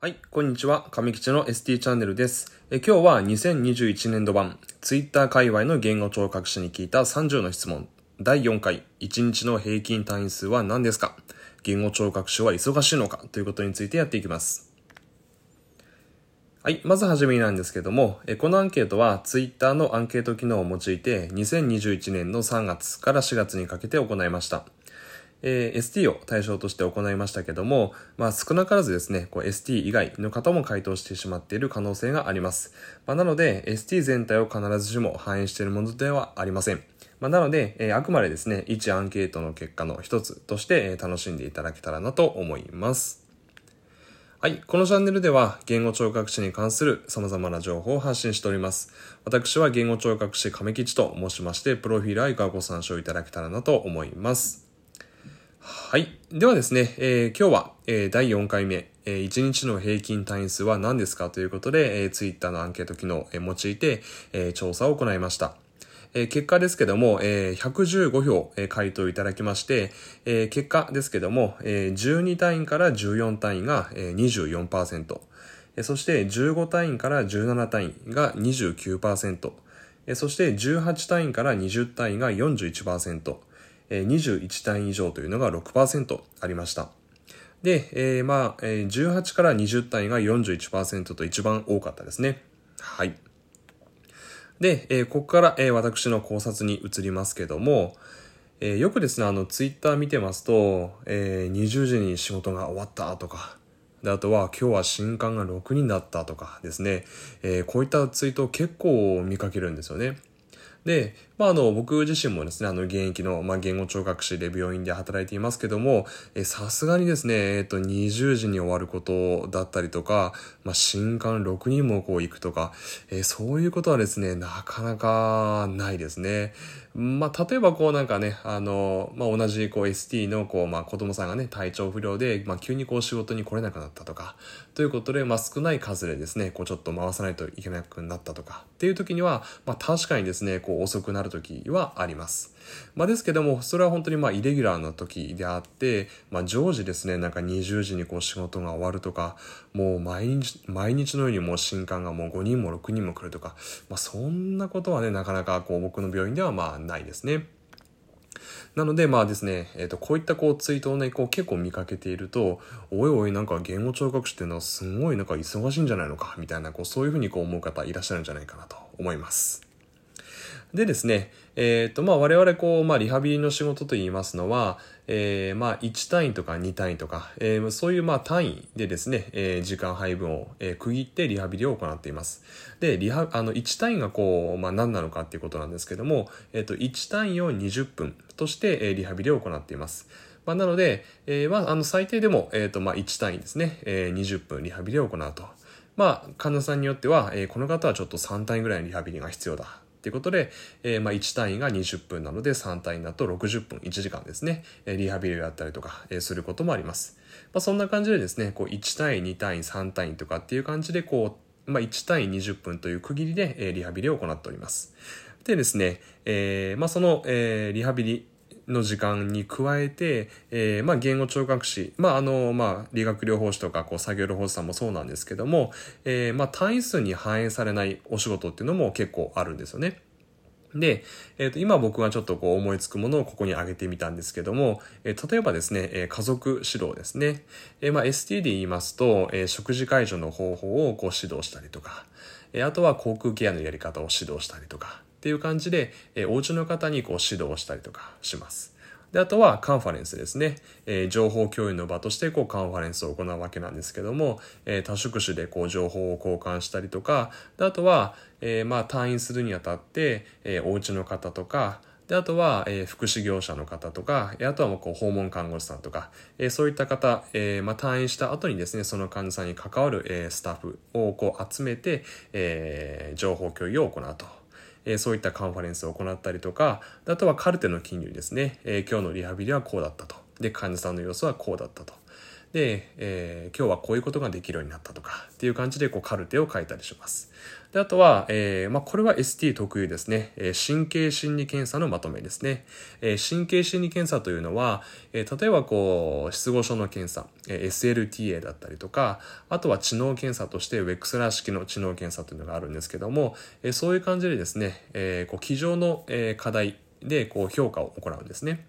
はい、こんにちは。上吉の ST チャンネルです。え今日は2021年度版、Twitter 界隈の言語聴覚士に聞いた30の質問。第4回、1日の平均単位数は何ですか？言語聴覚士は忙しいのか？ということについてやっていきます。はい、まずはじめになんですけども、えこのアンケートは Twitter のアンケート機能を用いて2021年の3月から4月にかけて行いました。えー、ST を対象として行いましたけども、まあ少なからずですね、こう ST 以外の方も回答してしまっている可能性があります。まあ、なので、ST 全体を必ずしも反映しているものではありません。まあ、なので、えー、あくまでですね、一アンケートの結果の一つとして、えー、楽しんでいただけたらなと思います。はい。このチャンネルでは言語聴覚士に関する様々な情報を発信しております。私は言語聴覚士亀吉と申しまして、プロフィール愛ご参照いただけたらなと思います。はい。ではですね、えー、今日は、えー、第4回目、えー、1日の平均単位数は何ですか？ということで、えー、Twitter のアンケート機能を用いて、えー、調査を行いました。えー、結果ですけども、えー、115票、えー、回答いただきまして、えー、結果ですけども、えー、12単位から14単位が、えー、24%、えー、そして15単位から17単位が29%、えー、そして18単位から20単位が41%、21単位以上というのが6%ありました。で、えー、まあ、18から20単位が41%と一番多かったですね。はい。で、えー、ここから、えー、私の考察に移りますけども、えー、よくですね、あの、ツイッター見てますと、えー、20時に仕事が終わったとか、で、あとは今日は新刊が6人だったとかですね、えー、こういったツイートを結構見かけるんですよね。で、まあ、あの、僕自身もですね、あの、現役の、まあ、言語聴覚士で病院で働いていますけども、え、さすがにですね、えっと、20時に終わることだったりとか、まあ、新刊6人もこう行くとか、えそういうことはですね、なかなかないですね。まあ、例えばこうなんかね、あの、まあ、同じこう ST のこう、まあ、子供さんがね、体調不良で、まあ、急にこう仕事に来れなくなったとか、ということで、まあ、少ない数でですね、こうちょっと回さないといけなくなったとか、っていう時には、まあ、確かにですね、こう遅くなる時はあります。まあ、ですけども、それは本当にまあ、イレギュラーな時であって、まあ、常時ですね、なんか20時にこう仕事が終わるとか、もう毎日、毎日のようにもう新刊がもう5人も6人も来るとか、まあ、そんなことはね、なかなかこう僕の病院ではまあ、ないですね。なのでまあですね、え、ー、と、こういったこうツイートをね、こう結構見かけていると、おいおいなんか言語聴覚士っていうのはすごいなんか忙しいんじゃないのか、みたいな、こうそういうふうにこう思う方いらっしゃるんじゃないかなと思います。でですね、えっ、ー、と、まあ、我々こう、まあ、リハビリの仕事と言いますのは、えー、まあ、1単位とか2単位とか、えー、そういうまあ単位でですね、えー、時間配分を、えー、区切ってリハビリを行っています。で、リハ、あの、1単位がこう、まあ、何なのかっていうことなんですけども、えっ、ー、と、1単位を20分として、えー、リハビリを行っています。まあ、なので、えー、まあ、あの、最低でも、えっ、ー、と、まあ、1単位ですね、えー、20分リハビリを行うと。まあ、患者さんによっては、えー、この方はちょっと3単位ぐらいのリハビリが必要だということで、えー、まあ1単位が20分なので3単位だと60分、1時間ですね、えリハビリをやったりとか、えすることもあります。まあ、そんな感じでですね、こう1単位、2単位、3単位とかっていう感じで、こう、まあ、1単位20分という区切りで、えリハビリを行っております。でですね、えー、まあ、その、えー、リハビリの時間に加えて、えー、まあ、言語聴覚士、まあ、あの、まあ、理学療法士とか、こう、作業療法士さんもそうなんですけども、えー、まあ、単位数に反映されないお仕事っていうのも結構あるんですよね。で、えっ、ー、と、今僕がちょっとこう思いつくものをここに挙げてみたんですけども、えー、例えばですね、えー、家族指導ですね。えまあ、ST で言いますと、え食事介助の方法をこう指導したりとか、えあとは航空ケアのやり方を指導したりとか、っていう感じで、えお家の方にこう指導したりとかします。で、あとはカンファレンスですね。えー、情報共有の場としてこうカンファレンスを行うわけなんですけども、えー、多職種でこう情報を交換したりとか、であとは、えー、まあ退院するにあたって、えー、お家の方とか、で、あとは、えー、福祉業者の方とか、あとはもうこう訪問看護師さんとか、えー、そういった方、えー、まあ、退院した後にですね、その患者さんに関わる、えー、スタッフをこう集めて、えー、情報共有を行うと。え、そういったカンファレンスを行ったりとか、あとはカルテの金融ですね、え、今日のリハビリはこうだったと。で、患者さんの様子はこうだったと。で、えー、今日はこういうことができるようになったとかっていう感じでこうカルテを書いたりします。であとは、えーまあ、これは ST 特有ですね、えー、神経心理検査のまとめですね、えー、神経心理検査というのは、えー、例えばこう失語症の検査、えー、SLTA だったりとかあとは知能検査としてウェクスラー式の知能検査というのがあるんですけども、えー、そういう感じでですね、えー、こう机上の、え、課題でこう評価を行うんですね。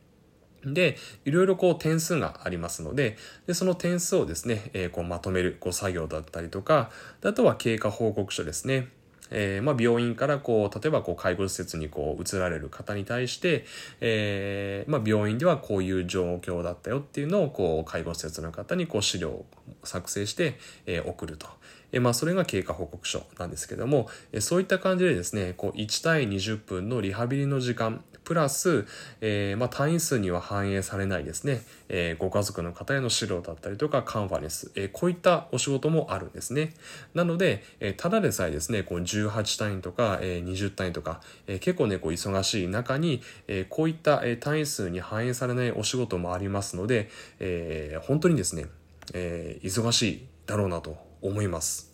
で、いろいろこう点数がありますので、でその点数をですね、えー、こうまとめるこう作業だったりとか、あとは経過報告書ですね。えー、まあ、病院からこう、例えばこう介護施設にこう移られる方に対して、えー、まあ、病院ではこういう状況だったよっていうのをこう介護施設の方にこう資料を作成して、え送ると。えまあ、それが経過報告書なんですけども、えそういった感じでですね、こう1対20分のリハビリの時間、プラス、えー、まあ、単位数には反映されないですね、えー、ご家族の方への指導だったりとか、カンファレンス、えー、こういったお仕事もあるんですね。なので、えただでさえですね、こう18単位とか、え20単位とか、え結構ね、こう忙しい中に、えこういった、え単位数に反映されないお仕事もありますので、え本当にですね、え忙しいだろうなと思います。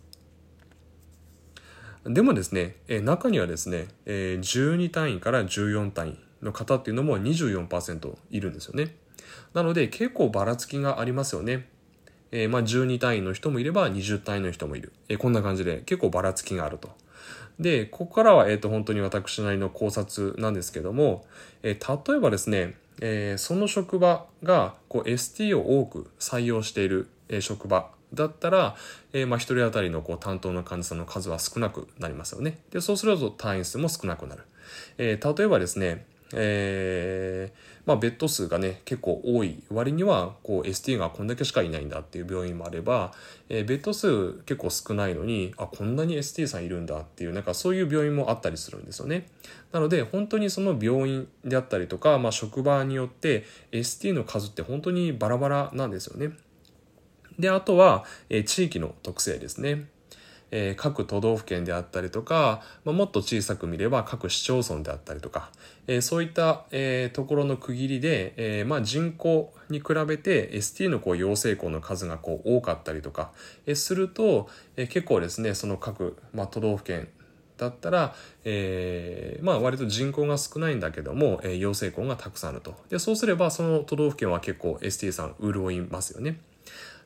でもですね、え中にはですね、え12単位から14単位の方っていうのも24%いるんですよね。なので結構ばらつきがありますよね。えー、まあ12単位の人もいれば20単位の人もいる。えー、こんな感じで結構ばらつきがあると。で、ここからは、えっ、と、本当に私なりの考察なんですけども、えー、例えばですね、えー、その職場がこう ST を多く採用している、えー、職場だったら、えー、まあ1人当たりのこう担当の患者さんの数は少なくなりますよね。で、そうすると単位数も少なくなる。えー、例えばですね、えー、まあ、ベッド数がね結構多い割にはこう ST がこんだけしかいないんだっていう病院もあれば、えー、ベッド数結構少ないのにあこんなに ST さんいるんだっていうなんかそういう病院もあったりするんですよねなので本当にその病院であったりとか、まあ、職場によって ST の数って本当にバラバラなんですよねであとは、え、地域の特性ですねえ、各都道府県であったりとか、ま、もっと小さく見れば各市町村であったりとか、え、そういった、え、ところの区切りで、えま、人口に比べて ST のこう養成校の数がこう多かったりとか、え、すると、え、結構ですねその各、ま、都道府県だったら、えー、まあ割と人口が少ないんだけども、えー、養成校がたくさんあると。で、そうすればその都道府県は結構 ST さん潤いますよね。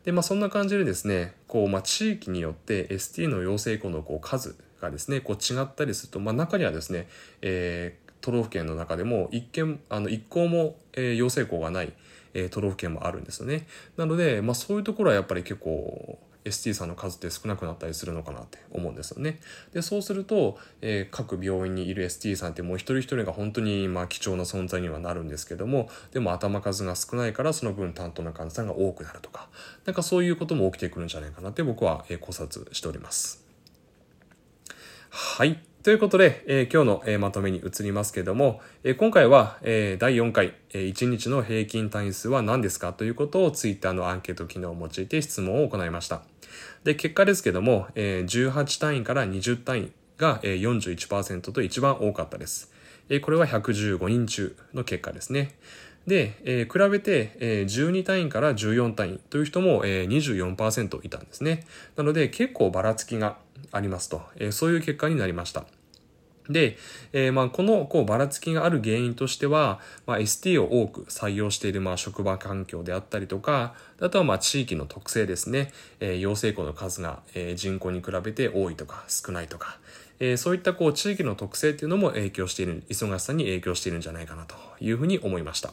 で、まあ、そんな感じでですね、こう、まあ、地域によって ST の養成校のこう数がですね、こう違ったりすると、まあ、中にはですね、えー、都道府県の中でも一件、あの、一校も、えー、養成校がない、えー、都道府県もあるんですよね。なので、まあ、そういうところはやっぱり結構、ST さんの数って少なくなったりするのかなって思うんですよね。で、そうすると、えー、各病院にいる ST さんってもう一人一人が本当にまあ貴重な存在にはなるんですけども、でも頭数が少ないからその分担当の患者さんが多くなるとか、なんかそういうことも起きてくるんじゃないかなって僕は、え考察しております。はい。ということで、えー、今日の、えー、まとめに移りますけども、えー、今回は、え第4回、え1日の平均単位数は何ですか？ということを Twitter のアンケート機能を用いて質問を行いました。で、結果ですけども、え18単位から20単位が、え41%と一番多かったです。えこれは115人中の結果ですね。で、えー、比べて、えー、12単位から14単位という人も、えー、24%いたんですね。なので結構ばらつきがありますと、えー、そういう結果になりました。で、えー、まあこのこうばらつきがある原因としては、まあ、ST を多く採用しているまあ職場環境であったりとか、あとはまあ地域の特性ですね、えー、養成校の数が、えー、人口に比べて多いとか少ないとか、えー、そういったこう地域の特性っていうのも影響している、忙しさに影響しているんじゃないかなというふうに思いました。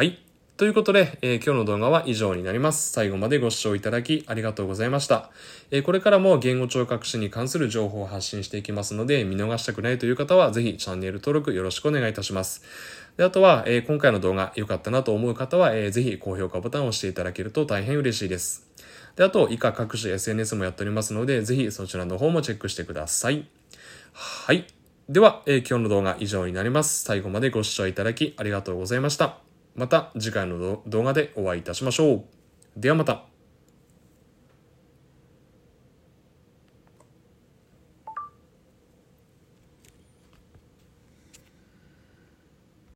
はい。ということで、えー、今日の動画は以上になります。最後までご視聴いただきありがとうございました。えー、これからも言語聴覚士に関する情報を発信していきますので、見逃したくないという方は、ぜひチャンネル登録よろしくお願いいたします。であとは、えー、今回の動画良かったなと思う方は、えー、ぜひ高評価ボタンを押していただけると大変嬉しいです。で、あと、以下各種 SNS もやっておりますので、ぜひそちらの方もチェックしてください。はい。では、え、今日の動画以上になります。最後までご視聴いただきありがとうございました。また次回の動画でお会いいたしましょう。ではまた。